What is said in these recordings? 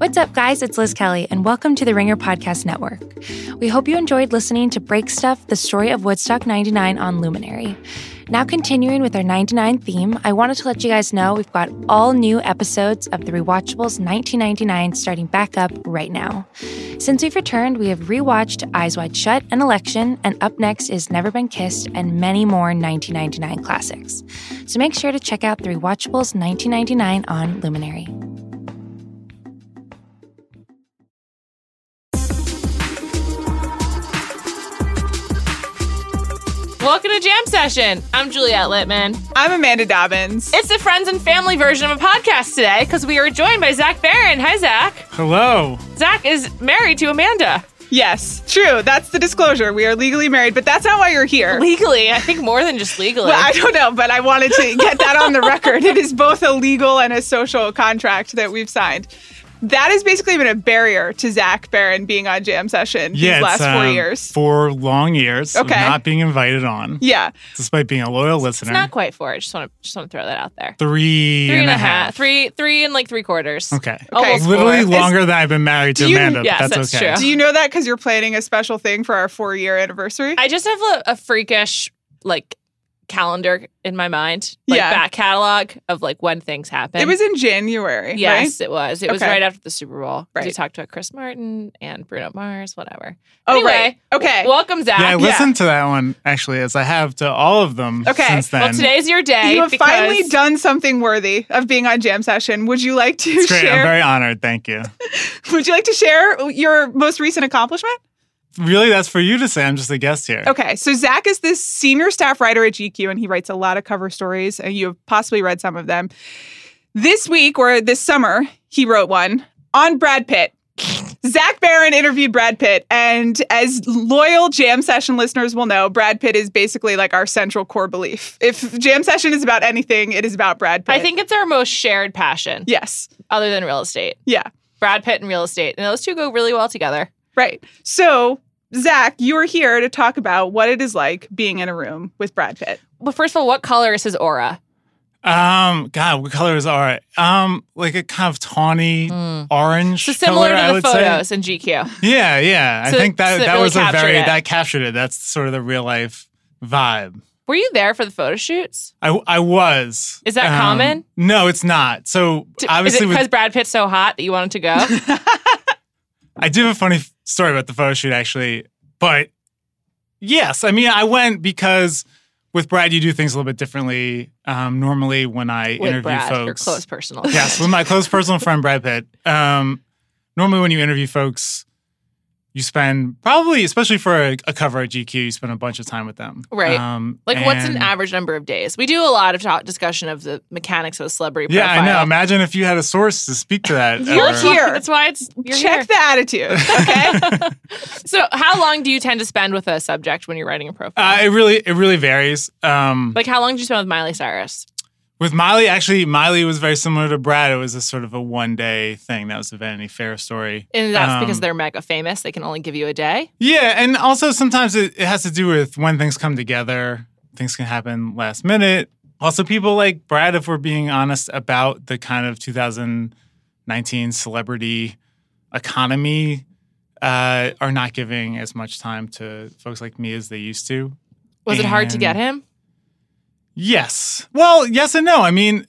What's up, guys? It's Liz Kelly, and welcome to the Ringer Podcast Network. We hope you enjoyed listening to Break Stuff, the story of Woodstock 99 on Luminary. Now, continuing with our 99 theme, I wanted to let you guys know we've got all new episodes of the Rewatchables 1999 starting back up right now. Since we've returned, we have rewatched Eyes Wide Shut and Election, and up next is Never Been Kissed and many more 1999 classics. So make sure to check out the Rewatchables 1999 on Luminary. Welcome to Jam Session. I'm Juliet Litman. I'm Amanda Dobbins. It's the friends and family version of a podcast today because we are joined by Zach Baron. Hi, Zach. Hello. Zach is married to Amanda. Yes, true. That's the disclosure. We are legally married, but that's not why you're here. Legally, I think more than just legally. Well, I don't know, but I wanted to get that on the record. It is both a legal and a social contract that we've signed. That has basically been a barrier to Zach Baron being on Jam Session Yeah, these last it's, four um, years. Four long years Okay. of not being invited on, Yeah. despite being a loyal it's listener. not quite four. I just want to just want to throw that out there. Three Three and and a half. Three, three and like three quarters. Okay. Almost Literally four. longer than I've been married to Do you- Amanda. Yes, that's, that's okay. true. Do you know that because you're planning a special thing for our four year anniversary? I just have a, a freakish like calendar in my mind, like Yeah. back catalog of like when things happen. it was in January. Yes, it was. It was right after the Super Bowl. We Right. talked about Chris Martin and Bruno Mars, whatever. Oh, anyway, right. Okay. welcome, Zach. Yeah, I Yeah. listened to that one actually, as I have to all of them Okay. since then. well, today's your day. you have because finally done something worthy of being on Jam Session. Would you like to it's great. share? I'm very honored. Thank you. Would you like to share your most recent accomplishment? Really, that's for you to say. I'm just a guest here. Okay, so Zach is this senior staff writer at GQ, and he writes a lot of cover stories, and you have possibly read some of them. This week or this summer, he wrote one on Brad Pitt. Zach Baron interviewed Brad Pitt, and as loyal Jam Session listeners will know, Brad Pitt is basically like our central core belief. If Jam Session is about anything, it is about Brad Pitt. I think it's our most shared passion, yes, other than real estate. yeah, Brad Pitt and real estate, and those two go really well together. right. So, Zach, you're here to talk about what it is like being in a room with Brad Pitt. But first of all, what color is his aura? Um, God, what color is all right? Um, like a kind of tawny orange. Hmm. So similar color, to the would say. photos in GQ. Yeah, yeah. So- I think that so it that really was a very it. that captured it. That's sort of the real life vibe. Were you there for the photo shoots? I I was. Is that Um, common? No, it's not. So D- obviously, is it with, because Brad Pitt's so hot that you wanted to go? I do have a funny story about the photo shoot actually, but yes, I mean I went because with Brad you do things a little bit differently. Um, normally when I With interview Brad, folks, your close personal. yes, with my close personal friend Brad Pitt. Um, normally when you interview folks, you spend probably, especially for a, a cover at GQ, you spend a bunch of time with them. Right. Um, Like, what's an average number of days? We do a lot of talk, discussion of the mechanics of a celebrity profile. Yeah, profile. I know. Imagine if you had a source to speak to that. You're or- here. That's why it's you're Check here. the attitude. Okay. So, how long do you tend to spend with a subject when you're writing a profile? Uh, it really, it really varies. Um, like, how long did you spend with Miley Cyrus? With Miley, actually, Miley was very similar to Brad. It was a sort of a one day thing. That was a Vanity Fair story. And that's because Um, they're mega famous. They can only give you a day. Yeah, and also sometimes it, it has to do with when things come together. Things can happen last minute. Also, people like Brad, if we're being honest about the kind of 2019 celebrity economy, uh, are not giving as much time to folks like me as they used to. Was it hard to get him? Yes. Well, yes and no. I mean,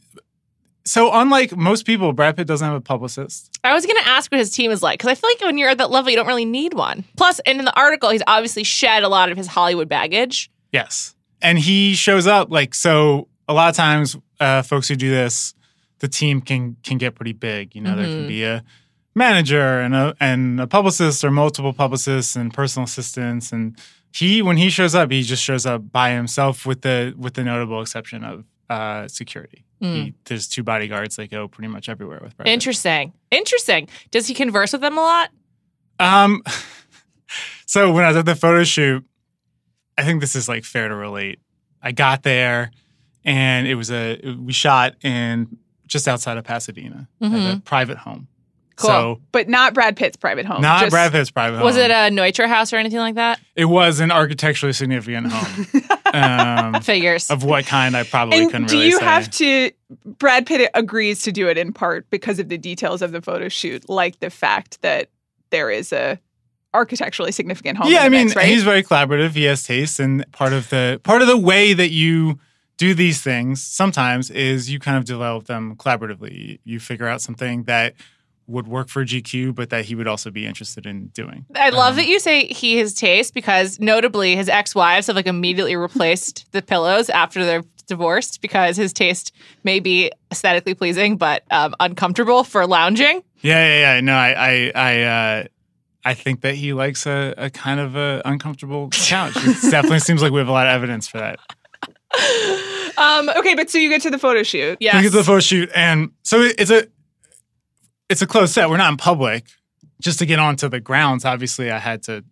so unlike most people, Brad Pitt doesn't have a publicist. I was going to ask what his team is like because I feel like when you're at that level, you don't really need one. Plus, and in the article, he's obviously shed a lot of his Hollywood baggage. Yes. And he shows up like so a lot of times uh, folks who do this, the team can can get pretty big. You know, there Mhm. can be a manager and a and a publicist or multiple publicists and personal assistants and he when he shows up, he just shows up by himself with the with the notable exception of uh, security. He, there's two bodyguards that go pretty much everywhere with Brad. Interesting. Interesting. Does he converse with them a lot? Um, so when I was at the photo shoot, I think this is like fair to relate. I got there, and it was a we shot in just outside of Pasadena, at a private home. Cool. So but not Brad Pitt's private home. not just- Brad Pitt's private home. Was it a Neutra house or anything like that? It was an architecturally significant home. um, Figures. of what kind I probably and couldn't do really you say. have to? Brad Pitt agrees to do it in part because of the details of the photo shoot, like the fact that there is a architecturally significant home. yeah, in I mean, mix, right? he's very collaborative. He has taste, and part of the part of the way that you do these things sometimes is you kind of develop them collaboratively. You figure out something that would work for GQ, but that he would also be interested in doing. I love Um, that you say he his taste because notably his ex-wives have like immediately replaced the pillows after they're divorced because his taste may be aesthetically pleasing but um, uncomfortable for lounging. Yeah, yeah, yeah. No, I, I, I, uh, I think that he likes a, a kind of a uncomfortable couch. It definitely seems like we have a lot of evidence for that. um, okay, but so you get to the photo shoot. Yeah. We get to the photo shoot, and so it- it's a it's a closed set. We're not in public. Just to get onto the grounds, obviously, I had to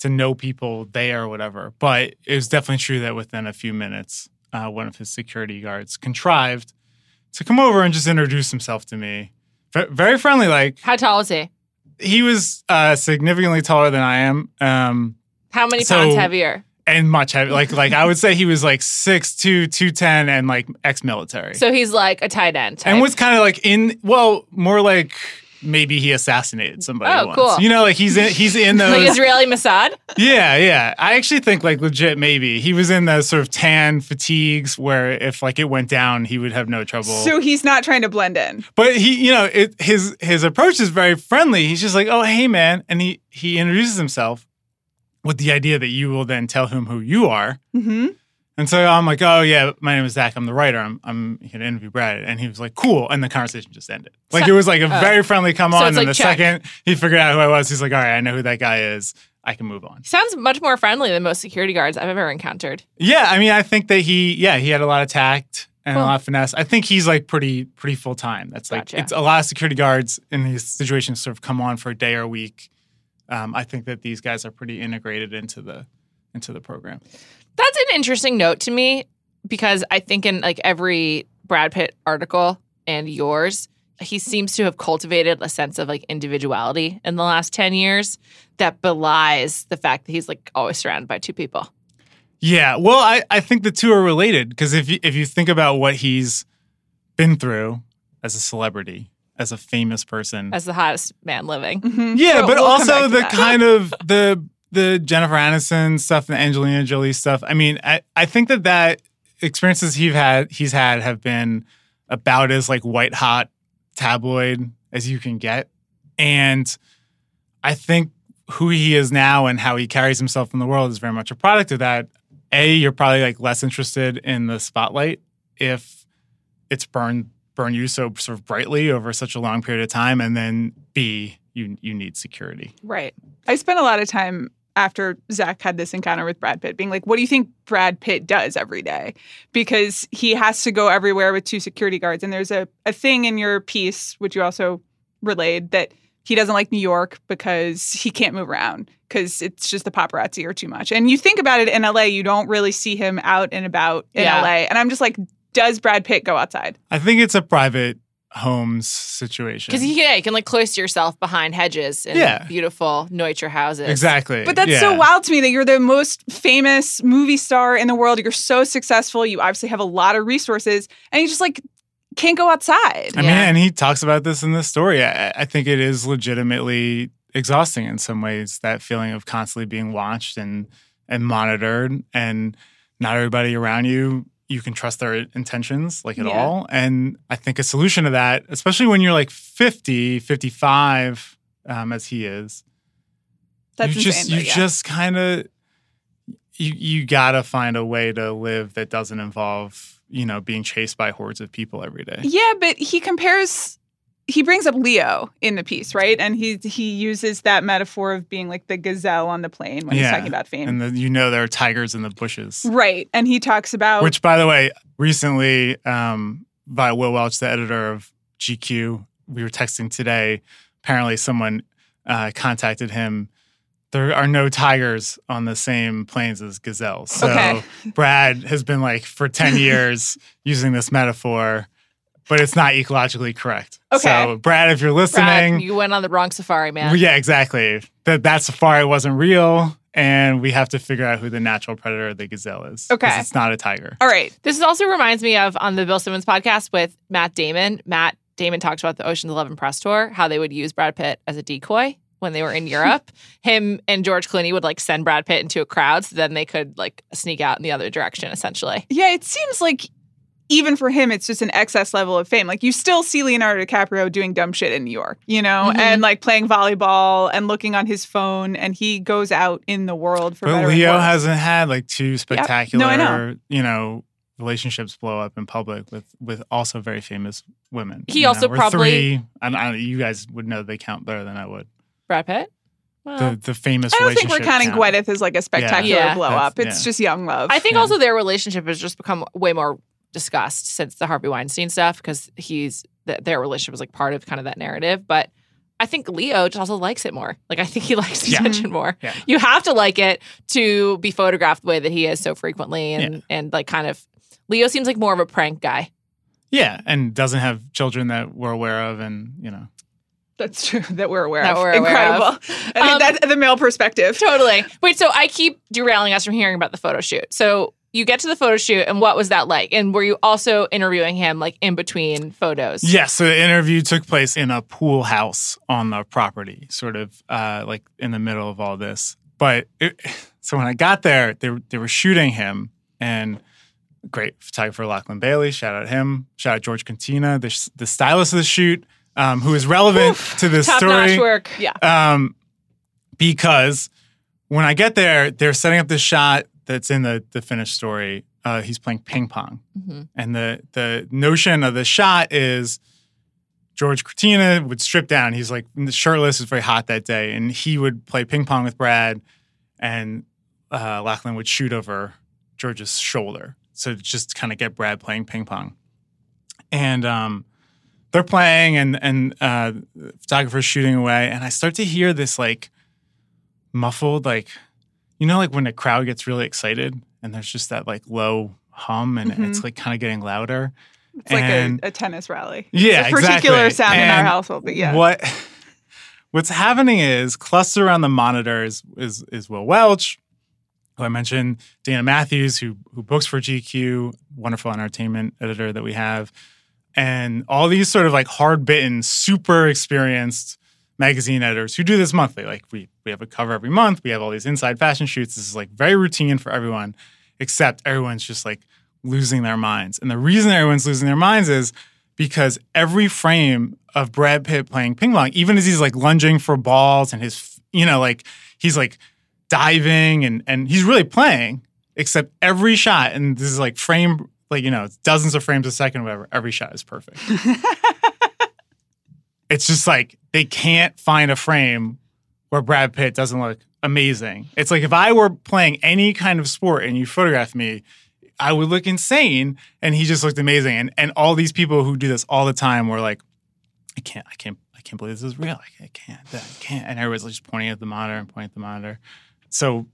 to know people there or whatever. But it was definitely true that within a few minutes, uh, one of his security guards contrived to come over and just introduce himself to me. Ve- Very friendly, like How tall is he? he was uh, significantly taller than I am. Um, How many So- pounds heavier? And much heavy. Like like I would say he was like 6'2", 210 and like ex military. So he's like a tight end. Type. and was kind of like in well, more like maybe he assassinated somebody Oh, once. cool. You know, like he's in he's in like Israeli Mossad. Yeah, yeah. I actually think like legit maybe. He was in those sort of tan fatigues where if like it went down, he would have no trouble. So he's not trying to blend in. but he, you know, it, his his approach is very friendly. He's just like, "Oh, hey man." And he he introduces himself with the idea that you will then tell him who you are. Mm-hmm. And so I'm like, oh yeah, my name is Zach. I'm the writer. I'm I'm here to interview Brad. And he was like, cool. And the conversation just ended. Like it was like a oh. very friendly come So on. and like, the check. second he figured out who I was, he's like, all right, I know who that guy is. I can move on. He sounds much more friendly than most security guards I've ever encountered. Yeah, I mean, I think that he, yeah, he had a lot of tact and Cool. a lot of finesse. I think he's like pretty pretty full time. That's like Gotcha. it's a lot of security guards in these situations sort of come on for a day or a week. Um, I think that these guys are pretty integrated into the into the program. That's an interesting note to me because I think in like every Brad Pitt article and yours, he seems to have cultivated a sense of like individuality in the last 10 years that belies the fact that he's like always surrounded by two people. Yeah, well, I, I think the two are related because if you, if you think about what he's been through as a celebrity, as a famous person, As the hottest man living. Mm-hmm. yeah, We'll- but we'll also the kind of the the Jennifer Aniston stuff, the Angelina Jolie stuff. I mean, I, I think that that experiences he's had he's had have been about as like white hot tabloid as you can get, and I think who he is now and how he carries himself in the world is very much a product of that. A, you're probably like less interested in the spotlight if it's burned burn you so sort of brightly over such a long period of time, and then B, you you need security. Right. I spent a lot of time after Zach had this encounter with Brad Pitt being like, what do you think Brad Pitt does every day? Because he has to go everywhere with two security guards. And there's a, a thing in your piece, which you also relayed, that he doesn't like New York because he can't move around because it's just the paparazzi are too much. And you think about it in LA, you don't really see him out and about in Yeah. LA. And I'm just like, does Brad Pitt go outside? I think it's a private homes situation. Because yeah, you can like cloister yourself behind hedges in Yeah. beautiful Neutra houses. exactly. But that's Yeah. so wild to me that you're the most famous movie star in the world. You're so successful. You obviously have a lot of resources, and you just like can't go outside. I mean, and he talks about this in this story. I, I think it is legitimately exhausting in some ways. That feeling of constantly being watched and and monitored, and not everybody around you you can trust their intentions like at Yeah. all. And I think a solution to that, especially when you're like 50, 55, um, as he is, That's you just but you yeah. just kind of you you gotta find a way to live that doesn't involve you know being chased by hordes of people every day. yeah, but he compares. He brings up Leo in the piece, right? And he he uses that metaphor of being like the gazelle on the plane when he's talking about fame, and the, you know there are tigers in the bushes. right? And he talks about Which, by the way, recently, um, by Will Welch, the editor of GQ, we were texting today. Apparently, someone uh, contacted him. There are no tigers on the same planes as gazelles. So Okay. Brad has been like for ten years using this metaphor, but it's not ecologically correct. Okay. So Brad, if you're listening, Brad, you went on the wrong safari, man. yeah, exactly. That that safari wasn't real, and we have to figure out who the natural predator of the gazelle is. Okay. it's not a tiger. All right. This also reminds me of on the Bill Simmons podcast with Matt Damon. Matt Damon talks about the Ocean's Eleven press tour, how they would use Brad Pitt as a decoy when they were in Europe. Him and George Clooney would like send Brad Pitt into a crowd so then they could like sneak out in the other direction, essentially. Yeah, it seems like even for him, it's just an excess level of fame. Like you still see Leonardo DiCaprio doing dumb shit in New York, you know, Mhm. and like playing volleyball and looking on his phone, and he goes out in the world for But Leo worse. hasn't had like two spectacular, No, know. you know, relationships blow up in public with with also very famous women. He you know, also or probably- three. I don't, I don't- you guys would know they count better than I would. Brad Pitt? Well, The the famous. I don't think we're counting count. Gwyneth as like a spectacular Yeah. blow up. It's yeah. just young love. I think Yeah. also their relationship has just become way more discussed since the Harvey Weinstein stuff because he's th- their relationship was like part of kind of that narrative. But I think Leo just also likes it more. Like I think he likes the Yeah. attention more. Yeah. You have to like it to be photographed the way that he is so frequently and and like kind of Leo seems like more of a prank guy. Yeah, and doesn't have children that we're aware of, and you know. that's true that we're aware That of. we're aware Incredible. of. I mean, Um, that's the male perspective. Totally. Wait, so I keep derailing us from hearing about the photo shoot. So you get to the photo shoot and what was that like? And were you also interviewing him like in between photos? Yes, so the interview took place in a pool house on the property, sort of uh, like in the middle of all this. But it, so when I got there, they were- they were shooting him, and great photographer Lachlan Bailey, shout out him, shout out George Cortina, the, the stylist of the shoot, um, who is relevant to this story. work. Yeah. Um, because when I get there, they're setting up this shot that's in the the finished story. Uh, he's playing ping pong, Mhm. and the the notion of the shot is George Cortina would strip down. He's like shirtless. It's very hot that day, and he would play ping pong with Brad, and uh, Lachlan would shoot over George's shoulder. So just kind of get Brad playing ping pong, and um, they're playing, and and uh, photographer's shooting away, and I start to hear this like muffled, like you know, like when a crowd gets really excited, and there's just that like low hum, and mm-hmm. it's like kind of getting louder. It's like a, a tennis rally. Yeah, it's a particular exactly. sound in our And household, but yeah. What what's happening is clustered around the monitors is is Will Welch, who I mentioned, Dana Matthews, who who books for GQ, wonderful entertainment editor that we have, and all these sort of like hard bitten, super experienced magazine editors who do this monthly. Like we we have a cover every month. We have all these inside fashion shoots. This is like very routine for everyone, except everyone's just like losing their minds. And the reason everyone's losing their minds is because every frame of Brad Pitt playing ping pong, even as he's like lunging for balls and his, you know, like he's like diving and and he's really playing, except every shot, and this is like frame, like you know, dozens of frames a second, whatever. Every shot is perfect. it's just like they can't find a frame where Brad Pitt doesn't look amazing. It's like if I were playing any kind of sport and you photographed me, I would look insane. And he just looked amazing. And and all these people who do this all the time were like, I can't, I can't, I can't believe this is real. I, I can't, I can't. And everybody's just pointing at the monitor and pointing at the monitor. So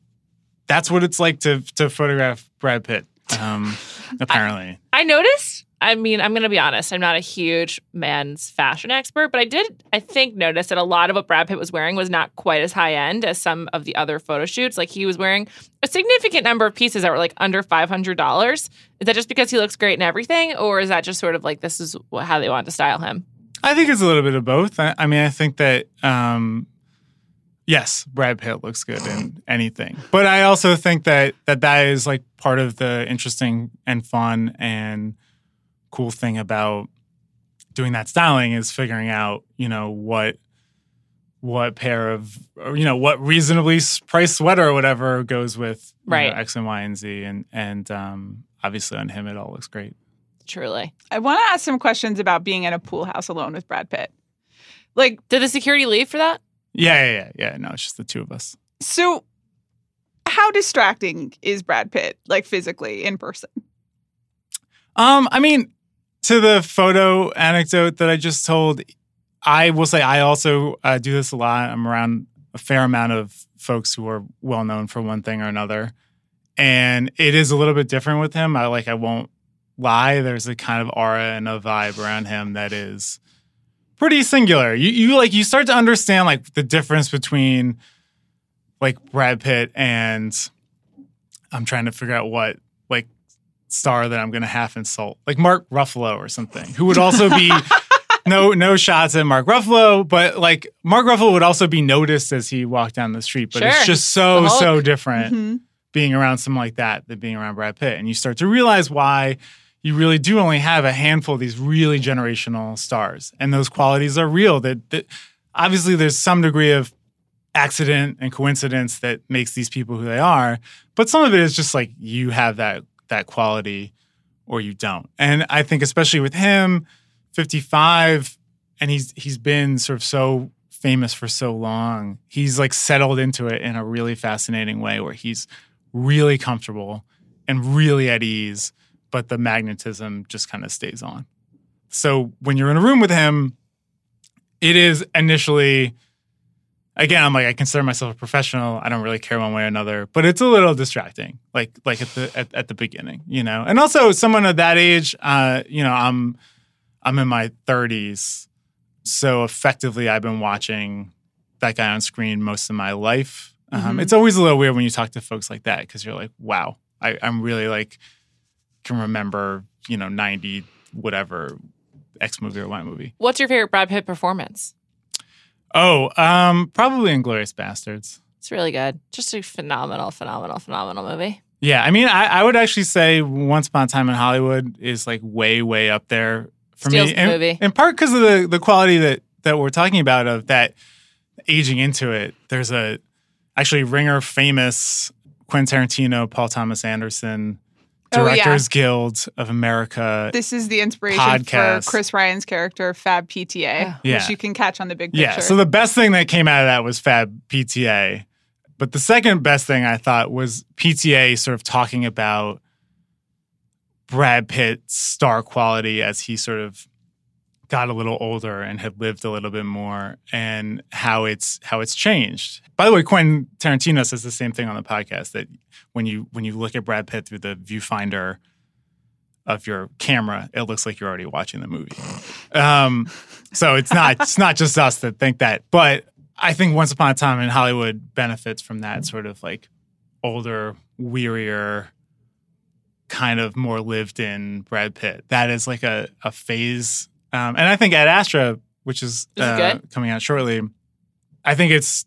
that's what it's like to to photograph Brad Pitt. Um, apparently. I noticed. I mean, I'm going to be honest. I'm not a huge men's fashion expert, but I did, I think, notice that a lot of what Brad Pitt was wearing was not quite as high end as some of the other photo shoots. Like he was wearing a significant number of pieces that were like under $500. Is that just because he looks great and everything, or is that just sort of like this is how they wanted to style him? I think it's a little bit of both. I, I mean, I think that um, yes, Brad Pitt looks good in anything, but I also think that that that is like part of the interesting and fun and cool thing about doing that styling is figuring out, you know, what what pair of or, you know what reasonably priced sweater or whatever goes with you know, Right. X and Y and Z and and um, obviously on him it all looks great. Truly. I want to ask some questions about being in a pool house alone with Brad Pitt. Like, Did the security leave for that? Yeah, yeah, yeah, yeah. No, it's just the two of us. so how distracting is Brad Pitt, like physically in person? Um, I mean, to the photo anecdote that I just told, I will say I also uh, do this a lot. I'm around a fair amount of folks who are well known for one thing or another, and it is a little bit different with him. I like I won't lie. There's a kind of aura and a vibe around him that is pretty singular. You you like you start to understand like the difference between like Brad Pitt and I'm trying to figure out what star that I'm going to half insult, like Mark Ruffalo or something, who would also be no no shots at Mark Ruffalo, but like Mark Ruffalo would also be noticed as he walked down the street. But Sure. it's just so so different Mhm. being around someone like that than being around Brad Pitt, and you start to realize why you really do only have a handful of these really generational stars, and those qualities are real. That, that obviously there's some degree of accident and coincidence that makes these people who they are, but some of it is just like you have that that quality or you don't. And I think especially with him, 55, and he's he's been sort of so famous for so long. He's like settled into it in a really fascinating way where he's really comfortable and really at ease, but the magnetism just kind of stays on. So when you're in a room with him, it is initially again, I'm like, I consider myself a professional. I don't really care one way or another, but it's a little distracting, like like at the at, at the beginning, you know. And also, someone of that age, uh, you know, I'm I'm in my 30s, so effectively, I've been watching that guy on screen most of my life. Um, Mhm. It's always a little weird when you talk to folks like that because you're like, wow, I, I'm really like can remember, you know, 90 whatever X movie or Y movie. What's your favorite Brad Pitt performance? Oh, um, probably Inglourious Basterds. It's really good. Just a phenomenal, phenomenal, phenomenal movie. Yeah, I mean, I, I would actually say Once Upon a Time in Hollywood is like way, way up there for Steals me. in, movie. in part because of the the quality that that we're talking about of that aging into it. There's a actually ringer famous Quentin Tarantino, Paul Thomas Anderson, Oh, yeah. Directors Guild of America. This is the inspiration Podcast. for Chris Ryan's character, Fab PTA, oh. Yeah. Yeah. which you can catch on the big picture. Yeah. So the best thing that came out of that was Fab PTA. But the second best thing I thought was PTA sort of talking about Brad Pitt's star quality as he sort of got a little older and had lived a little bit more and how it's how it's changed. By the way, Quentin Tarantino says the same thing on the podcast that when you when you look at Brad Pitt through the viewfinder of your camera, it looks like you're already watching the movie. Um, so it's not it's not just us that think that, but I think Once Upon a Time in Hollywood benefits from that sort of like older, wearier, kind of more lived in Brad Pitt. That is like a a phase, um, and I think Ad Astra, which is, Is uh, coming out shortly, I think it's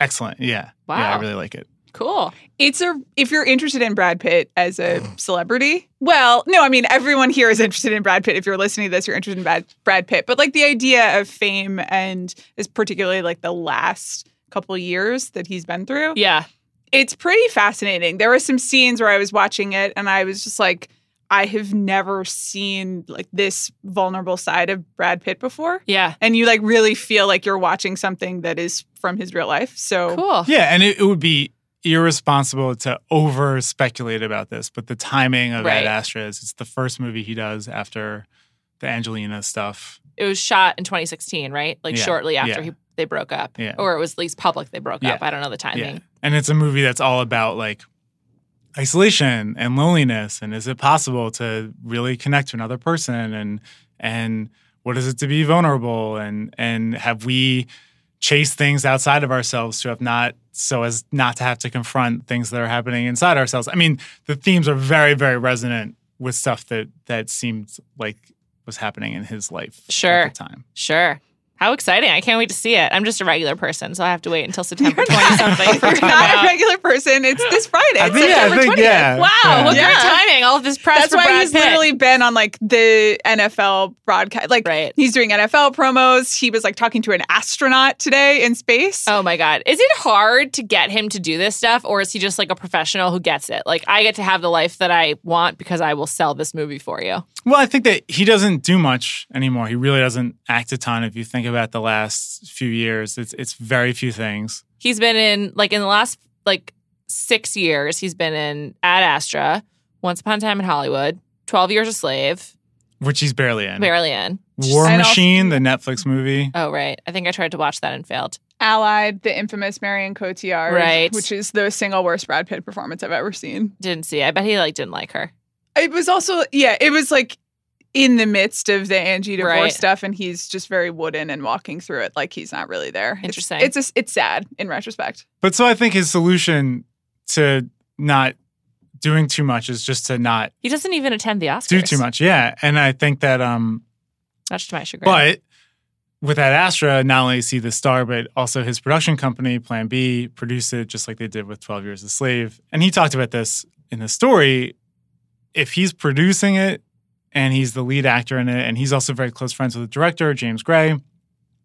excellent. Yeah, yeah, I really like it. Cool. It's a if you're interested in Brad Pitt as a celebrity. Well, no, I mean everyone here is interested in Brad Pitt. If you're listening to this, you're interested in Brad, Brad Pitt. But like the idea of fame and is particularly like the last couple years that he's been through. Yeah. It's pretty fascinating. There were some scenes where I was watching it and I was just like I have never seen like this vulnerable side of Brad Pitt before. Yeah. And you like really feel like you're watching something that is from his real life. So Cool. Yeah, and it, it would be irresponsible to over speculate about this, but the timing of Right. Ad Astra is it's the first movie he does after the Angelina stuff. It was shot in 2016, right? Like Yeah. shortly after Yeah. he they broke up. Yeah. Or it was at least public they broke Yeah. up. I don't know the timing. Yeah. And it's a movie that's all about like isolation and loneliness and is it possible to really connect to another person and and what is it to be vulnerable and and have we chased things outside of ourselves to have not so as not to have to confront things that are happening inside ourselves. I mean, the themes are very very resonant with stuff that that seemed like was happening in his life Sure. at the time. Sure. How exciting. I can't wait to see it. I'm just a regular person, so I have to wait until September 20 something for you're to come not a regular person. It's this Friday. I It's think- yeah, I September think- 20th. yeah. Wow, Yeah. what Yeah. great timing. All of this press That's for why Brad he's Pitt. literally been on like the NFL broadcast. Like Right. he's doing NFL promos. He was like talking to an astronaut today in space. Oh my God. Is it hard to get him to do this stuff, or is he just like a professional who gets it? Like, I get to have the life that I want because I will sell this movie for you. Well, I think that he doesn't do much anymore. He really doesn't act a ton. If you think about the last few years, it's it's very few things. He's been in, like, in the last, like, six years, he's been in Ad Astra, Once Upon a Time in Hollywood, 12 Years a Slave, which he's barely in. barely in. War And also- Machine, the Netflix movie. Oh, right. I think I tried to watch that and failed. Allied, the infamous Marion Cotillard, Right. which is the single worst Brad Pitt performance I've ever seen. Didn't see. I bet he, like, didn't like her. It was also yeah, it was like in the midst of the Angie divorce Right. stuff, and he's just very wooden and walking through it like he's not really there. It's- Interesting. It's it's, it's sad in retrospect. But so I think his solution to not doing too much is just to not He doesn't even attend the Oscars. do too much. Yeah. And I think that um Much to my chagrin. but with Ad Astra, not only see the star, but also his production company, Plan B, produced it just like they did with 12 Years a Slave. And he talked about this in the story. If he's producing it and he's the lead actor in it, and he's also very close friends with the director, James Gray,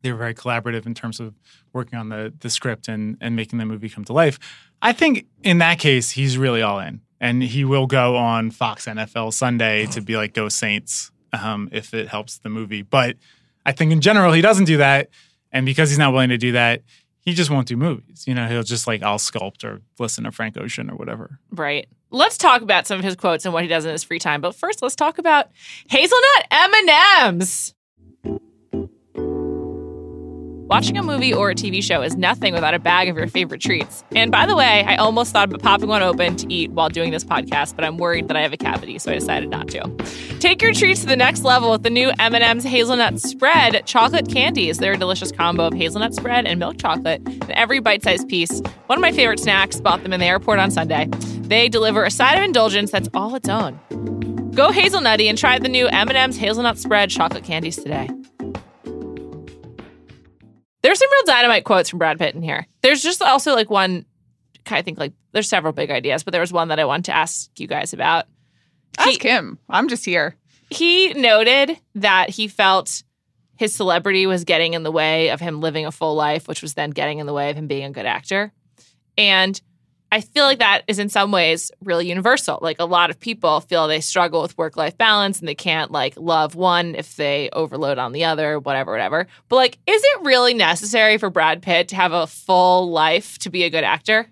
they were very collaborative in terms of working on the, the script and, and making the movie come to life. I think in that case, he's really all in. And he will go on Fox NFL Sunday to be like, Go Saints, um, if it helps the movie. But I think in general, he doesn't do that. And because he's not willing to do that, he just won't do movies. You know, he'll just like, I'll sculpt or listen to Frank Ocean or whatever. Right. Let's talk about some of his quotes and what he does in his free time. But first, let's talk about hazelnut M&Ms. Watching a movie or a TV show is nothing without a bag of your favorite treats. And by the way, I almost thought about popping one open to eat while doing this podcast, but I'm worried that I have a cavity, so I decided not to. Take your treats to the next level with the new M&M's hazelnut spread chocolate candies. They're a delicious combo of hazelnut spread and milk chocolate in every bite-sized piece. One of my favorite snacks. Bought them in the airport on Sunday. They deliver a side of indulgence that's all its own. Go hazelnutty and try the new M&M's hazelnut spread chocolate candies today. There's some real dynamite quotes from Brad Pitt in here. There's just also like one, I think like there's several big ideas, but there was one that I wanted to ask you guys about. Ask him. I'm just here. He noted that he felt his celebrity was getting in the way of him living a full life, which was then getting in the way of him being a good actor. And I feel like that is in some ways really universal. Like a lot of people feel they struggle with work life balance and they can't like love one if they overload on the other, whatever, whatever. But like, is it really necessary for Brad Pitt to have a full life to be a good actor?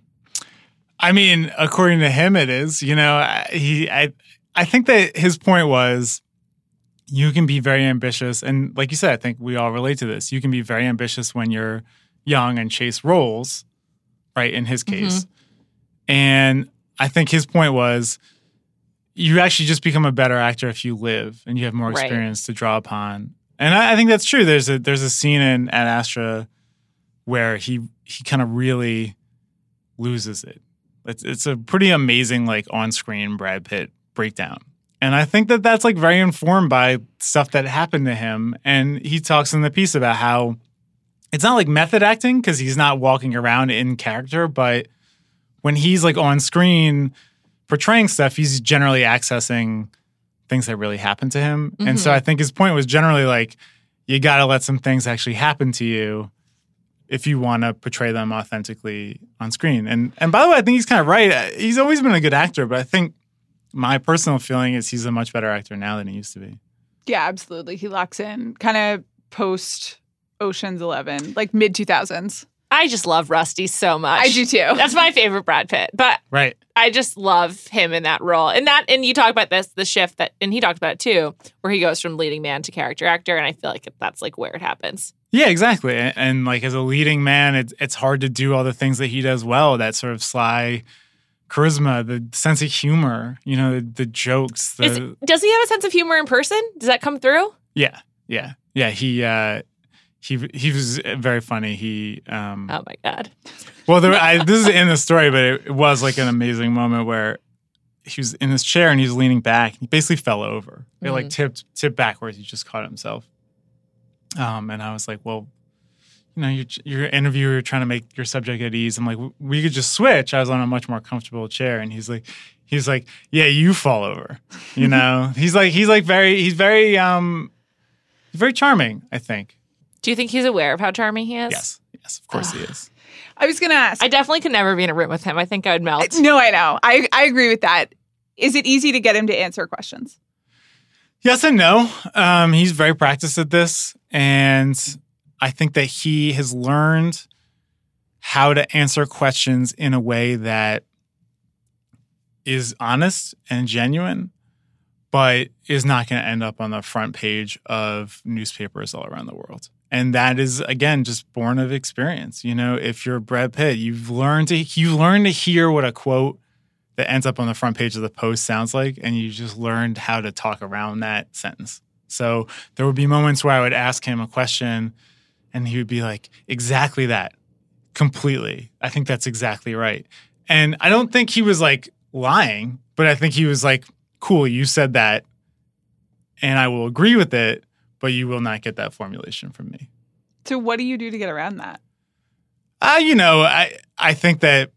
I mean, according to him, it is. You know, I- he. I. I think that his point was, you can be very ambitious, and like you said, I think we all relate to this. You can be very ambitious when you're young and chase roles, right? In his mm-hmm. case, and I think his point was, you actually just become a better actor if you live and you have more Right. experience to draw upon. And I, I think that's true. There's a there's a scene in Ad Astra where he he kind of really loses it. It's it's a pretty amazing like on screen Brad Pitt breakdown. And I think that that's like very informed by stuff that happened to him. And he talks in the piece about how it's not like method acting because he's not walking around in character, but when he's like on screen portraying stuff, he's generally accessing things that really happened to him. And so I think his point was generally like, you got to let some things actually happen to you if you want to portray them authentically on screen. And and by the way, I think he's kind of right. Uh, He's always been a good actor, but I think my personal feeling is he's a much better actor now than he used to be. Yeah, absolutely. He locks in kind of post Ocean's Eleven, like mid 2000s. I just love Rusty so much. I do too. That's my favorite Brad Pitt. But Right. I just love him in that role. And that and you talk about this, the shift that and he talked about it too, where he goes from leading man to character actor. And I feel like that's like where it happens. Yeah, exactly. And, and like as a leading man, it's it's hard to do all the things that he does well. That sort of sly charisma, the sense of humor, you know, the, the jokes. The Is, does he have a sense of humor in person? Does that come through? yeah, yeah, yeah. He uh, he he was very funny. He um, Oh my God. Well, there, I, this is in the story, but it, it was like an amazing moment where he was in his chair and he was leaning back. He basically fell over. It like tipped tipped backwards. He just caught himself. Um, and I was like, well, you know, you're, you're interviewer, you're trying to make your subject at ease. I'm like, we could just switch. I was on a much more comfortable chair, and he's like, he's like, yeah, you fall over. You know, he's like, he's like very, he's very, um, very charming. I think. Do you think he's aware of how charming he is? Yes, yes, of course he is. I was going to ask. I definitely could never be in a room with him. I think I would melt. no, I know. I, I agree with that. Is it easy to get him to answer questions? Yes and no. Um, he's very practiced at this, and I think that he has learned how to answer questions in a way that is honest and genuine, but is not going to end up on the front page of newspapers all around the world. And that is again just born of experience. You know, if you're Brad Pitt, you've learned to you learn to hear what a quote that ends up on the front page of the post sounds like, and you just learned how to talk around that sentence. So there would be moments where I would ask him a question and he would be like, exactly that, completely. I think that's exactly right. And I don't think he was like lying, but I think he was like, cool, you said that and I will agree with it, but you will not get that formulation from me. So what do you do to get around that? Uh, you know, I I think that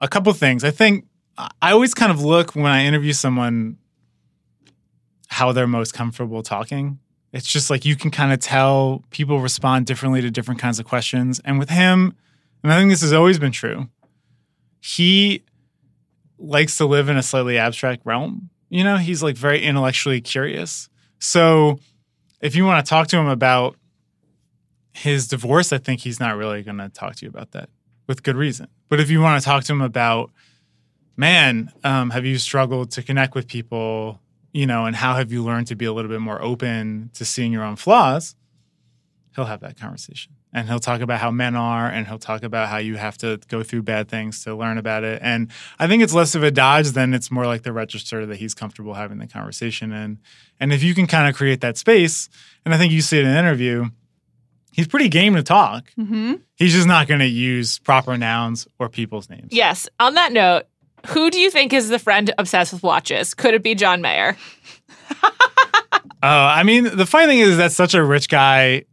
a couple things. I think I always kind of look when I interview someone how they're most comfortable talking. It's just like you can kind of tell people respond differently to different kinds of questions. And with him, and I think this has always been true, he likes to live in a slightly abstract realm. You know, he's like very intellectually curious. So if you want to talk to him about his divorce, I think he's not really going to talk to you about that with good reason. But if you want to talk to him about, man, um, have you struggled to connect with people, you know, and how have you learned to be a little bit more open to seeing your own flaws, he'll have that conversation. And he'll talk about how men are, and he'll talk about how you have to go through bad things to learn about it. And I think it's less of a dodge than it's more like the register that he's comfortable having the conversation in. And if you can kind of create that space, and I think you see it in an interview, he's pretty game to talk. Mm-hmm. He's just not going to use proper nouns or people's names. Yes. On that note, who do you think is the friend obsessed with watches? Could it be John Mayer? Oh, I mean, the funny thing is that's such a rich guy.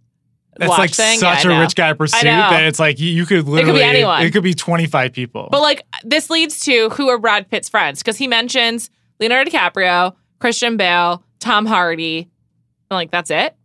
That's Watch like thing? such Yeah, I a know. rich guy pursuit that it's like you, you could literally anyone. It could be twenty five people. But like this leads to who are Brad Pitt's friends because he mentions Leonardo DiCaprio, Christian Bale, Tom Hardy, and like that's it.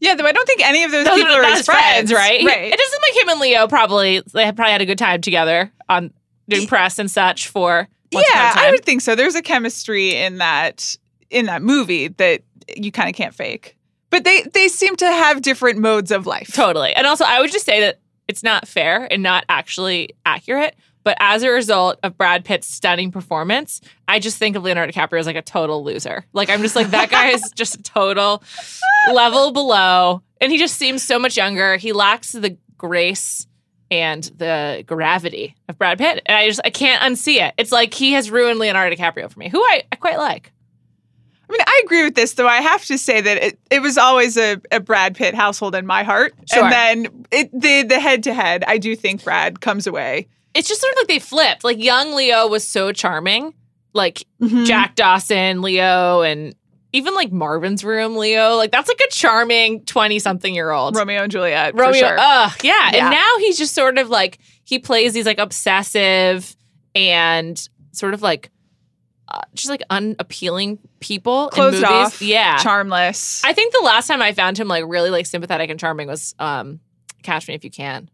Yeah, though I don't think any of those, Those people are are his friends, right? Right. It doesn't like him and Leo probably they had probably had a good time together on doing press and such for Once Upon yeah, I would think so. There's a chemistry in that in that movie that you kind of can't fake. But they they seem to have different modes of life. Totally. And also, I would just say that it's not fair and not actually accurate. But as a result of Brad Pitt's stunning performance, I just think of Leonardo DiCaprio as like a total loser. Like, I'm just like, that guy is just a total level below. And he just seems so much younger. He lacks the grace and the gravity of Brad Pitt. And I just, I can't unsee it. It's like he has ruined Leonardo DiCaprio for me, who I, I quite like. I mean, I agree with this, though. I have to say that it, it was always a, a Brad Pitt household in my heart. Sure. And then it, the the head to head, I do think Brad comes away. It's just sort of like they flipped. Like, young Leo was so charming. Like, Mhm. Jack Dawson, Leo, and even like Marvin's Room, Leo. Like that's like a charming twenty something year old. Romeo and Juliet. for Romeo. sure. Ugh, yeah. Yeah. And now he's just sort of like he plays these like obsessive and sort of like uh, just like unappealing people Closed in movies. off. Yeah. Charmless. I think the last time I found him like really like sympathetic and charming was um Catch Me If You Can.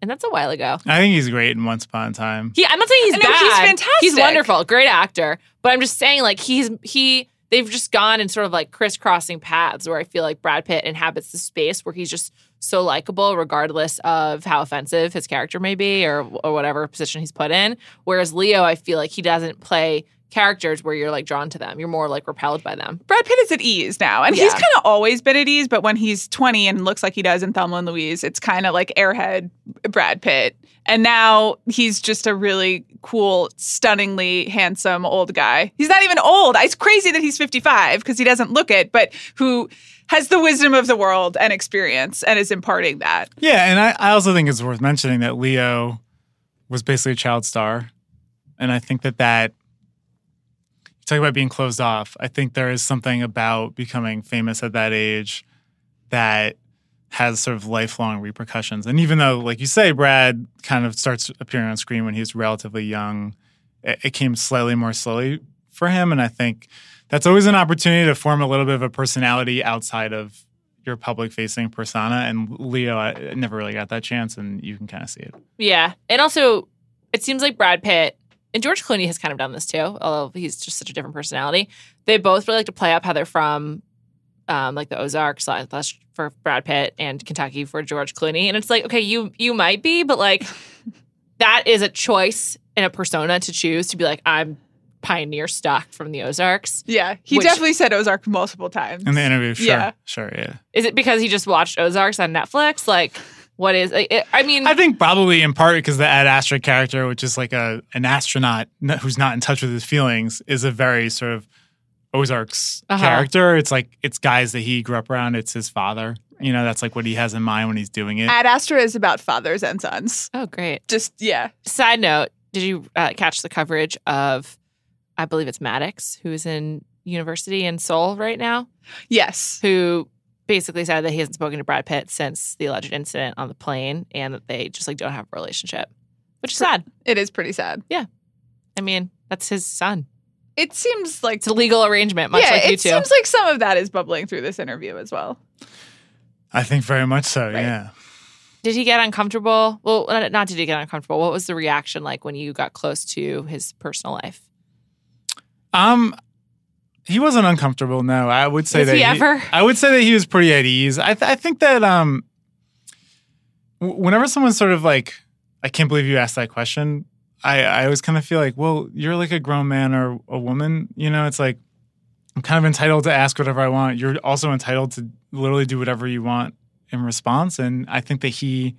And that's a while ago. I think he's great in Once Upon a Time. He, I'm not saying he's No, bad. he's fantastic. He's wonderful, great actor. But I'm just saying, like he's he. They've just gone in sort of like crisscrossing paths where I feel like Brad Pitt inhabits the space where he's just so likable, regardless of how offensive his character may be or or whatever position he's put in. Whereas Leo, I feel like he doesn't play characters where you're like drawn to them. You're more like repelled by them. Brad Pitt is at ease now, and he's kind of always been at ease. But when he's 20 and looks like he does in Thelma and Louise, it's kind of like airhead Brad Pitt. And now he's just a really cool, stunningly handsome old guy. He's not even old. It's crazy that he's 55 because he doesn't look it, but who has the wisdom of the world and experience and is imparting that. Yeah, and I, I also think it's worth mentioning that Leo was basically a child star, and I think that that talk about being closed off. I think there is something about becoming famous at that age that has sort of lifelong repercussions. And even though, like you say, Brad kind of starts appearing on screen when he's relatively young, it, came slightly more slowly for him, and I think that's always an opportunity to form a little bit of a personality outside of your public facing persona. And Leo I, never really got that chance, and you can kind of see it. Yeah, and also it seems like Brad Pitt and George Clooney has kind of done this too, although he's just such a different personality. They both really like to play up how they're from, um, like the Ozarks that's for Brad Pitt and Kentucky for George Clooney, and it's like, okay, you you might be, but like that is a choice and a persona to choose to be like, I'm pioneer stock from the Ozarks. Yeah, he Which- definitely said Ozark multiple times. In the interview, sure, Yeah. sure, yeah. Is it because he just watched Ozarks on Netflix? Like, what is? It, I mean, I think probably in part because the Ad Astra character, which is like a an astronaut who's not in touch with his feelings, is a very sort of Ozark's Uh-huh. character. It's like it's guys that he grew up around. It's his father. You know, that's like what he has in mind when he's doing it. Ad Astra is about fathers and sons. Oh, great. Just yeah. Side note: Did you uh, catch the coverage of? I believe it's Maddox, who is in university in Seoul right now, Yes. who basically said that he hasn't spoken to Brad Pitt since the alleged incident on the plane, and that they just like don't have a relationship, which is sad. It is pretty sad. Yeah, I mean, that's his son. It seems like It's a legal arrangement, much yeah, like you it two. seems like some of that is bubbling through this interview as well. I think very much so. Right. Yeah. Did he get uncomfortable? Well, uh, not did he get uncomfortable. What was the reaction like when you got close to his personal life? Um, he wasn't uncomfortable. No, I would say Was that he ever? I would say that he was pretty at ease. I, th- I think that um, w- whenever someone's sort of like, I can't believe you asked that question. I I always kind of feel like, well, you're like a grown man or a woman. You know, it's like I'm kind of entitled to ask whatever I want. You're also entitled to literally do whatever you want in response. And I think that he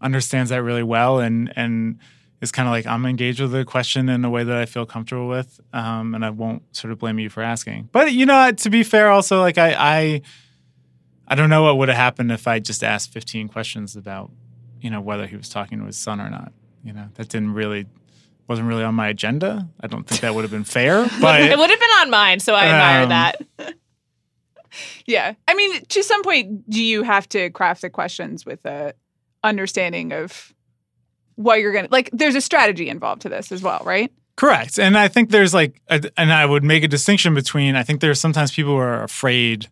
understands that really well and and is kind of like I'm engaged with the question in a way that I feel comfortable with, um, and I won't sort of blame you for asking. But you know, to be fair, also like I I, I don't know what would have happened if I just asked 15 questions about you know whether he was talking to his son or not. You know, that didn't really wasn't really on my agenda. I don't think that would have been fair, but it would have been on mine, so I admire Um, that. Yeah. I mean, to some point, do you have to craft the questions with a understanding of what you're gonna like? There's a strategy involved to this as well, right? Correct. And I think there's like, a, and I would make a distinction between, I think there's sometimes people who are afraid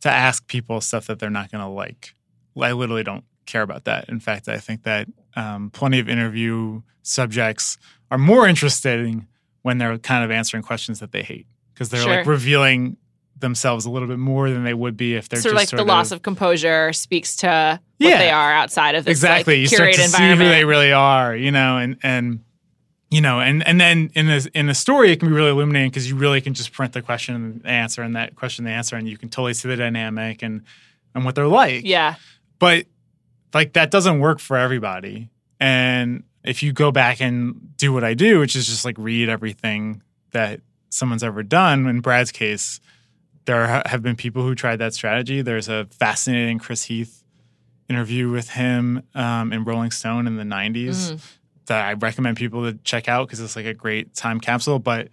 to ask people stuff that they're not going to like. I literally don't care about that. In fact, I think that um, plenty of interview subjects are more interesting when they're kind of answering questions that they hate because they're like revealing themselves a little bit more than they would be if they're sort of like just the loss of composure speaks to what Yeah. they are outside of this exactly. Like, you start to see who they really are you know and and you know and and then in a in a story it can be really illuminating because you really can just print the question and answer and that question the answer and you can totally see the dynamic and and what they're like. Yeah, but like that doesn't work for everybody. And if you go back and do what i do which is just like read everything that someone's ever done in brad's case there have been people who tried that strategy. There's a fascinating chris heath interview with him um, in rolling stone in the 90s Mhm. that i recommend people to check out because it's like a great time capsule. But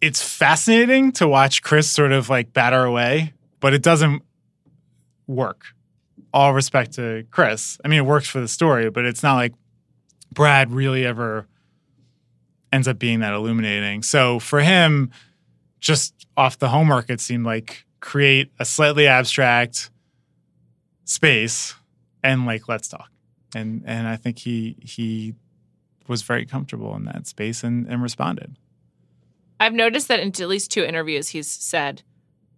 it's fascinating to watch chris sort of like batter away but it doesn't work all respect to Chris. I mean, it works for the story, but it's not like Brad really ever ends up being that illuminating. So for him, just off the homework, it seemed like create a slightly abstract space and like let's talk. And and I think he he was very comfortable in that space and, and responded. I've noticed that in at least two interviews he's said,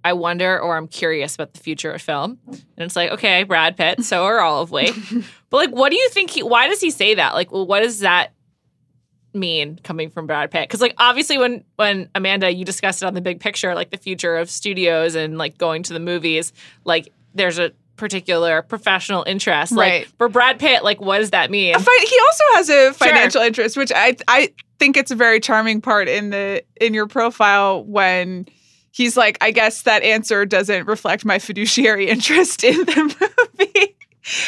"I wonder" or "I'm curious about the future of film," and it's like, okay, Brad Pitt, so are all of we. but like, what do you think? He why does he say that? Like, well, what does that mean coming from Brad Pitt? Because like, obviously, when when Amanda you discussed it on the big picture, like the future of studios and like going to the movies, like there's a particular professional interest. Right. Like for Brad Pitt, like what does that mean? Fi- he also has a financial interest, which I I think it's a very charming part in the in your profile when he's like, I guess that answer doesn't reflect my fiduciary interest in the movie.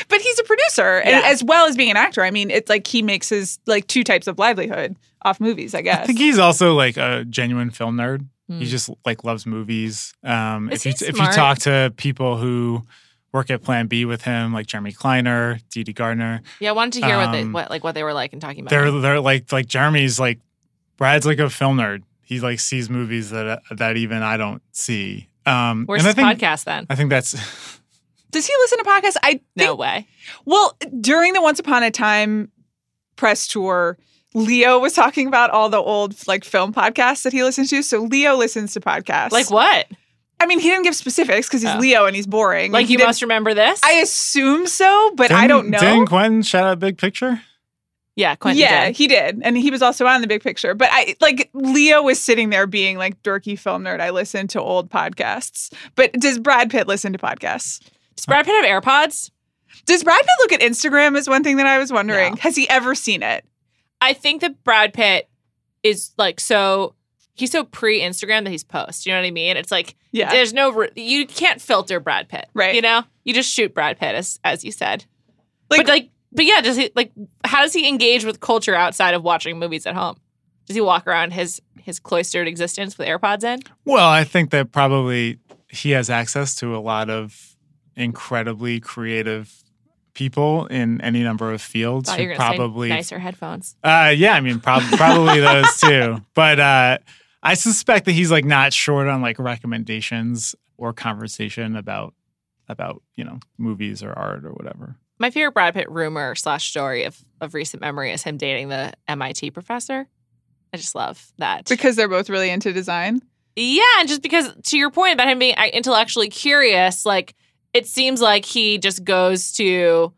But he's a producer, and Yeah. as well as being an actor. I mean, it's like he makes his like two types of livelihood off movies. I guess. I think he's also like a genuine film nerd. Hmm. He just like loves movies. Um, Is if you he if you talk to people who work at Plan B with him, like Jeremy Kleiner, Dede Gardner, yeah, I wanted to hear what they Um, what like what they were like and talking about. they're him. they're like like Jeremy's like Brad's like a film nerd. He like sees movies that that even I don't see. Um, Where's and his think podcast then? I think that's Does he listen to podcasts? I think, No way. Well, during the Once Upon a Time press tour, Leo was talking about all the old like film podcasts that he listens to. So Leo listens to podcasts. Like what? I mean, he didn't give specifics because he's Oh. Leo and he's boring. Like And he you must remember this? I assume so, but I Didn't- don't know. Didn't Quentin shout out Big Picture? Yeah, Quentin yeah, did. he did, and he was also on the big picture. But I like Leo was sitting there being like dorky film nerd. I listen to old podcasts, but does Brad Pitt listen to podcasts? Does Brad Pitt have AirPods? Does Brad Pitt look at Instagram? Is one thing that I was wondering. No. Has he ever seen it? I think that Brad Pitt is like so he's so pre Instagram that he's post. You know what I mean? It's like Yeah. there's no you can't filter Brad Pitt, Right. You know, you just shoot Brad Pitt as as you said. Like- but like, but yeah, does he like? How does he engage with culture outside of watching movies at home? Does he walk around his his cloistered existence with AirPods in? Well, I think that probably he has access to a lot of incredibly creative people in any number of fields Thought who you were probably nicer headphones. Uh, yeah, I mean, prob- probably those too. But uh, I suspect that he's like not short on like recommendations or conversation about about you know movies or art or whatever. My favorite Brad Pitt rumor slash story of of recent memory is him dating the MIT professor. I just love that. because they're both really into design. Yeah, and just because to your point about him being uh, intellectually curious, like it seems like he just goes to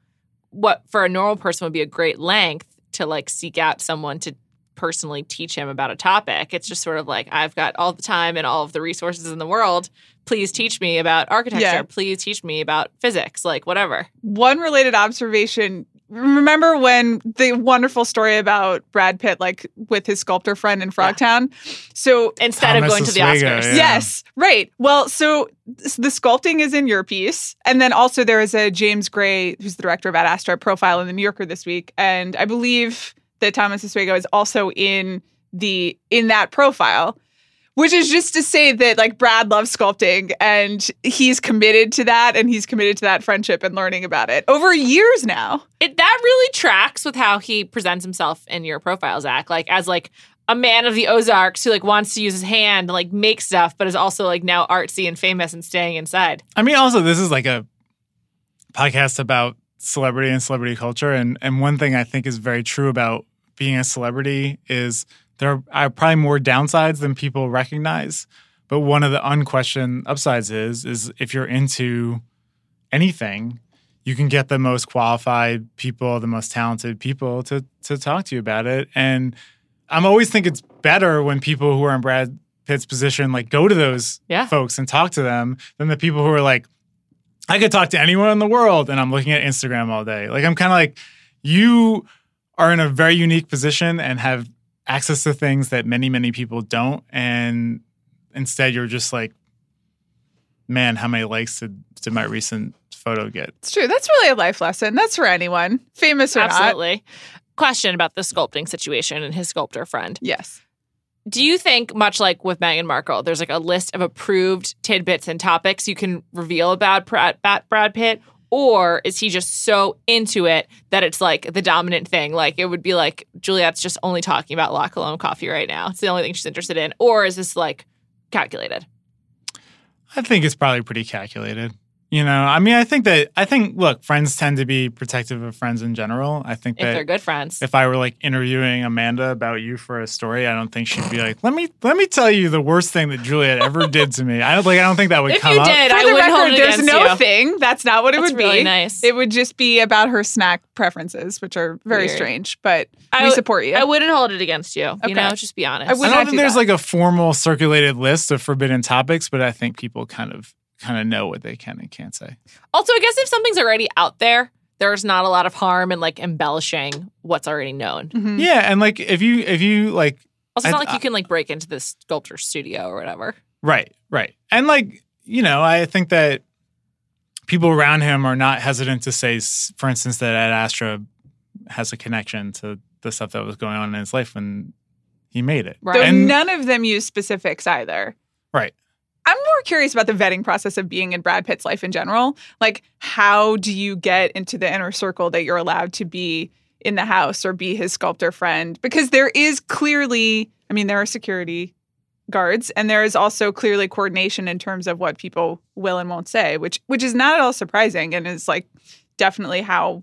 what for a normal person would be a great length to like seek out someone to personally teach him about a topic. It's just sort of like I've got all the time and all of the resources in the world. Please teach me about architecture. Yeah. Please teach me about physics, like whatever. One related observation. Remember when the wonderful story about Brad Pitt, like with his sculptor friend in Frogtown? So Instead Thomas of going to the Oscars. Yeah. Yes, right. Well, so the sculpting is in your piece. And then also there is a James Gray, who's the director of Ad Astra, profile in the New Yorker this week. And I believe that Thomas Houseago is also in the in that profile. Which is just to say that like Brad loves sculpting and he's committed to that and he's committed to that friendship and learning about it over years now. it that really tracks with how he presents himself in your profile, Zach. Like as like a man of the Ozarks who like wants to use his hand and like make stuff, but is also like now artsy and famous and staying inside. I mean, also this is like a podcast about celebrity and celebrity culture, and and one thing I think is very true about being a celebrity is there are probably more downsides than people recognize. But one of the unquestioned upsides is is if you're into anything, you can get the most qualified people, the most talented people to to talk to you about it. And I'm always think it's better when people who are in Brad Pitt's position like go to those Yeah. folks and talk to them than the people who are like, I could talk to anyone in the world and I'm looking at Instagram all day. Like I'm kind of like, you are in a very unique position and have access to things that many, many people don't. And instead you're just like, man, how many likes did, did my recent photo get? It's true. That's really a life lesson. That's for anyone, famous or not. Absolutely. Question about the sculpting situation and his sculptor friend. Yes. Do you think, much like with Meghan Markle, there's like a list of approved tidbits and topics you can reveal about Brad, Brad Pitt? Or is he just so into it that it's like the dominant thing? Like it would be like Juliet's just only talking about La Colombe coffee right now. It's the only thing she's interested in. Or is this like calculated? I think it's probably pretty calculated. You know, I mean, I think that, I think, look, friends tend to be protective of friends in general. I think If they're good friends. if I were like interviewing Amanda about you for a story, I don't think she'd be like, let me, let me tell you the worst thing that Juliet ever did to me. I don't like, I don't think that would If come you up. did, For I the wouldn't hold record, it there's no you. thing. That's not what it That's would really be. nice. It would just be about her snack preferences, which are very Weird. strange. But I we would- support you. I wouldn't hold it against you. Okay. You know, just be honest. I would I don't do think there's that. like a formal circulated list of forbidden topics, but I think people kind of kind of know what they can and can't say. Also, I guess if something's already out there, there's not a lot of harm in like embellishing what's already known. Mhm. Yeah, and like if you if you like Also, it's not I- like you can like break into this sculptor studio or whatever. Right, right. And like, you know, I think that people around him are not hesitant to say, for instance, that Ad Astra has a connection to the stuff that was going on in his life when he made it. Right. Though And- none of them use specifics either. Right. I'm more curious about the vetting process of being in Brad Pitt's life in general. Like, how do you get into the inner circle that you're allowed to be in the house or be his sculptor friend? Because there is clearly, I mean, there are security guards and there is also clearly coordination in terms of what people will and won't say, which which is not at all surprising and is like definitely how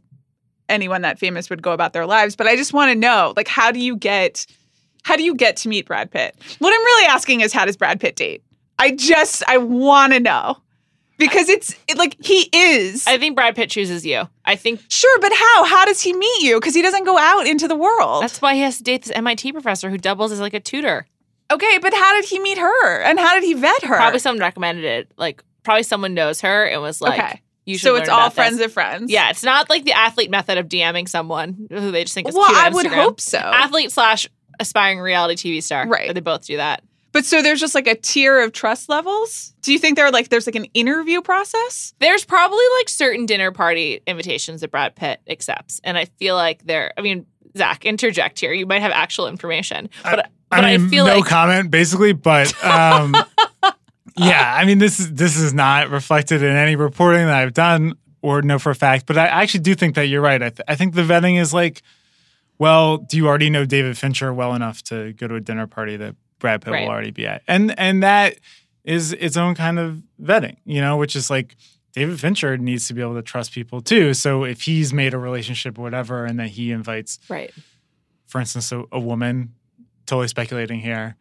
anyone that famous would go about their lives. But I just want to know, like, how do you get how do you get to meet Brad Pitt? What I'm really asking is how does Brad Pitt date? I just I want to know because it's it, like he is I think Brad Pitt chooses you. I think sure, but how? How does he meet you? Because he doesn't go out into the world. that's why he has to date this MIT professor who doubles as like a tutor. okay, but how did he meet her? And how did he vet her? Probably someone recommended it. Like probably someone knows her and was like, okay, you should so it's all friends this. of friends. Yeah, it's not like the athlete method of DMing someone who they just think is Well, cute on I would hope so. Athlete slash aspiring reality TV star. Right. They both do that. But so there's just like a tier of trust levels. Do you think there like there's like an interview process? There's probably like certain dinner party invitations that Brad Pitt accepts, and I feel like there. I mean, Zach, interject here. You might have actual information, but but I I, mean, feel no like comment, basically. But um, yeah, I mean, this is this is not reflected in any reporting that I've done or know for a fact. But I actually do think that you're right. I, th- I think the vetting is like, well, do you already know David Fincher well enough to go to a dinner party that Brad Pitt Right. will already be at? And and that is its own kind of vetting, you know, which is like. David Fincher needs to be able to trust people too. So if he's made a relationship or whatever, and then he invites right. for instance, a, a woman, totally speculating here,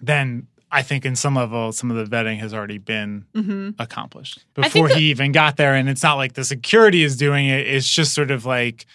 then I think in some level, some of the vetting has already been Mm-hmm. accomplished before that- he even got there. And it's not like the security is doing it. It's just sort of like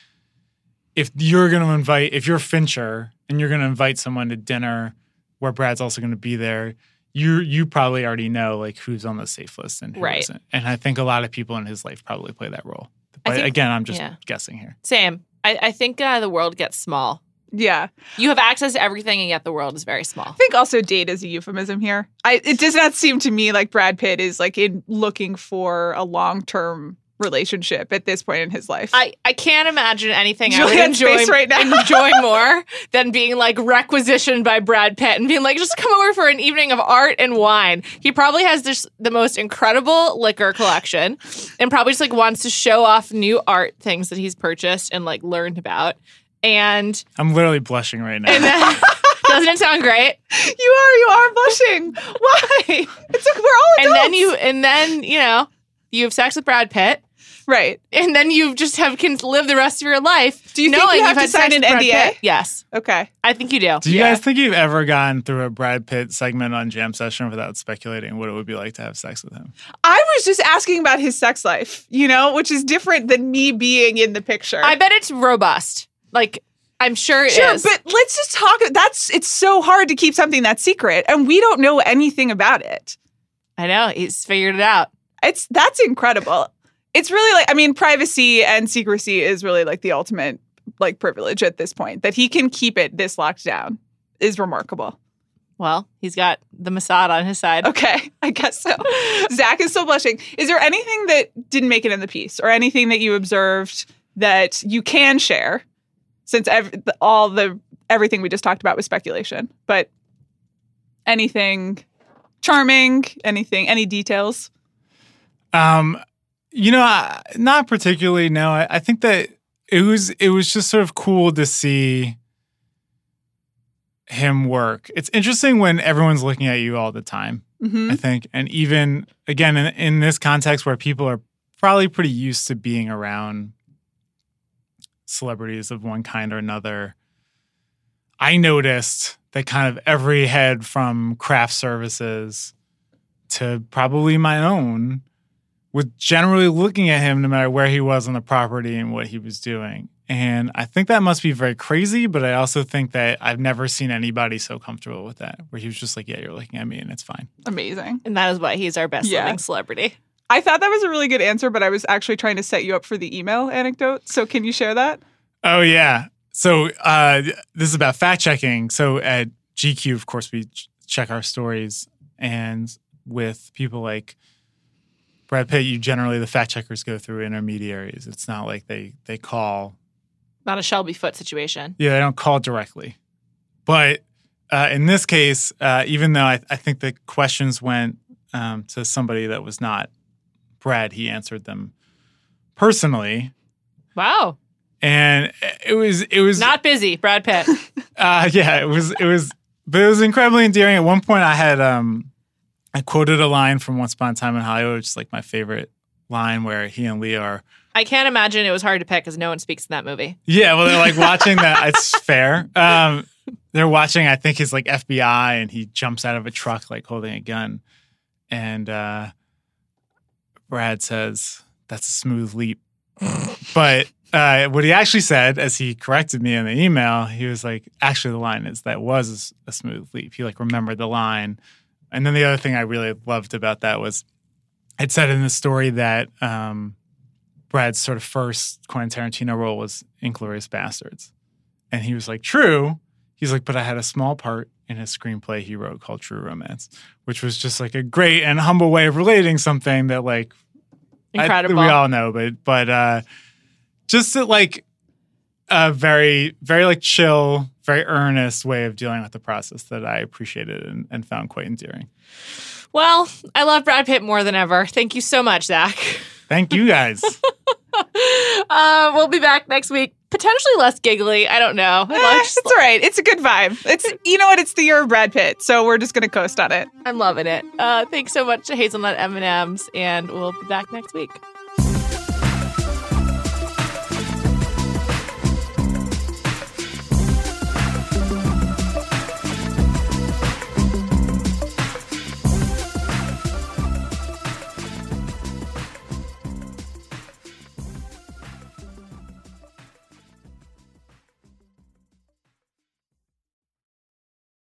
if you're going to invite, if you're Fincher and you're going to invite someone to dinner where Brad's also going to be there, you you probably already know like who's on the safe list and who Right. not And I think a lot of people in his life probably play that role. But think- again, I'm just yeah. guessing here. Same. I, I think uh, the world gets small. Yeah. You have access to everything, and yet the world is very small. I think also date is a euphemism here. I it does not seem to me like Brad Pitt is like in looking for a long term relationship at this point in his life. I, I can't imagine anything I would Juliet's enjoy, face right now. enjoy more than being like requisitioned by Brad Pitt and being like, just come over for an evening of art and wine. He probably has this the most incredible liquor collection and probably just like wants to show off new art things that he's purchased and like learned about. And I'm literally blushing right now. and then doesn't it sound great? you are you are blushing. Why? It's like we're all And then you and then, you know, you have sex with Brad Pitt. Right. And then you just have can live the rest of your life. Do you think you have to sign an NDA? Yes, Okay. I think you do. Do you Yeah. guys think you've ever gone through a Brad Pitt segment on Jam Session without speculating what it would be like to have sex with him? I was just asking about his sex life, you know, which is different than me being in the picture. I bet it's robust. Like I'm sure it is. Sure, but let's just talk. That's it's so hard to keep something that secret, and we don't know anything about it. I know he's figured it out. It's that's incredible. It's really like I mean, privacy and secrecy is really like the ultimate like privilege at this point. That he can keep it this locked down is remarkable. Well, he's got the Mossad on his side. Okay, I guess so. Zach is still blushing. Is there anything that didn't make it in the piece, or anything that you observed that you can share? Since ev- the- all the everything we just talked about was speculation, but anything charming, anything, any details? Um, you know, I, not particularly. No, I, I think that it was it was just sort of cool to see him work. It's interesting when everyone's looking at you all the time. hmm I think, and even again in, in this context where people are probably pretty used to being around celebrities of one kind or another. I noticed that kind of every head from craft services to probably my own was generally looking at him no matter where he was on the property and what he was doing. And I think that must be very crazy, but I also think that I've never seen anybody so comfortable with that, where he was just like, Yeah, you're looking at me and it's fine. Amazing. And that is why he's our best Yeah. living celebrity. I thought that was a really good answer, but I was actually trying to set you up for the email anecdote. So can you share that? Oh yeah. So uh, this is about fact checking. So at GQ, of course, we ch- check our stories, and with people like Brad Pitt, you generally the fact checkers go through intermediaries. It's not like they they call. Not a Shelby Foote situation. Yeah, they don't call directly. But uh, in this case, uh, even though I, I think the questions went um, to somebody that was not Brad, he answered them personally, Wow. and it was it was Not busy, Brad Pitt. Uh, yeah, it was it was, but it was incredibly endearing. At one point, I had um, I quoted a line from Once Upon a Time in Hollywood, which is like my favorite line, where he and Lee are. I can't imagine it was hard to pick because no one speaks in that movie. Yeah, well, they're like watching that. It's fair. Um, they're watching. I think he's like FBI, and he jumps out of a truck like holding a gun, and uh, Brad says, "That's a smooth leap," but. Uh, what he actually said, as he corrected me in the email, he was like, "Actually, the line is that was a smooth leap." He like remembered the line, and then the other thing I really loved about that was, it said in the story that um, Brad's sort of first Quentin Tarantino role was Inglourious Basterds, and he was like, "True." He's like, "But I had a small part in a screenplay he wrote called True Romance, which was just like a great and humble way of relating something that like I- we all know, but but uh just that like a very very like chill, very earnest way of dealing with the process that I appreciated and, and found quite endearing. well, I love Brad Pitt more than ever. Thank you so much, Zach. Thank you guys. uh, we'll be back next week. Potentially less giggly. I don't know. Eh, it's all right. It's a good vibe. It's you know what? It's the year of Brad Pitt, so we're just gonna coast on it. I'm loving it. Uh, thanks so much to Hazelnut M&Ms, and we'll be back next week.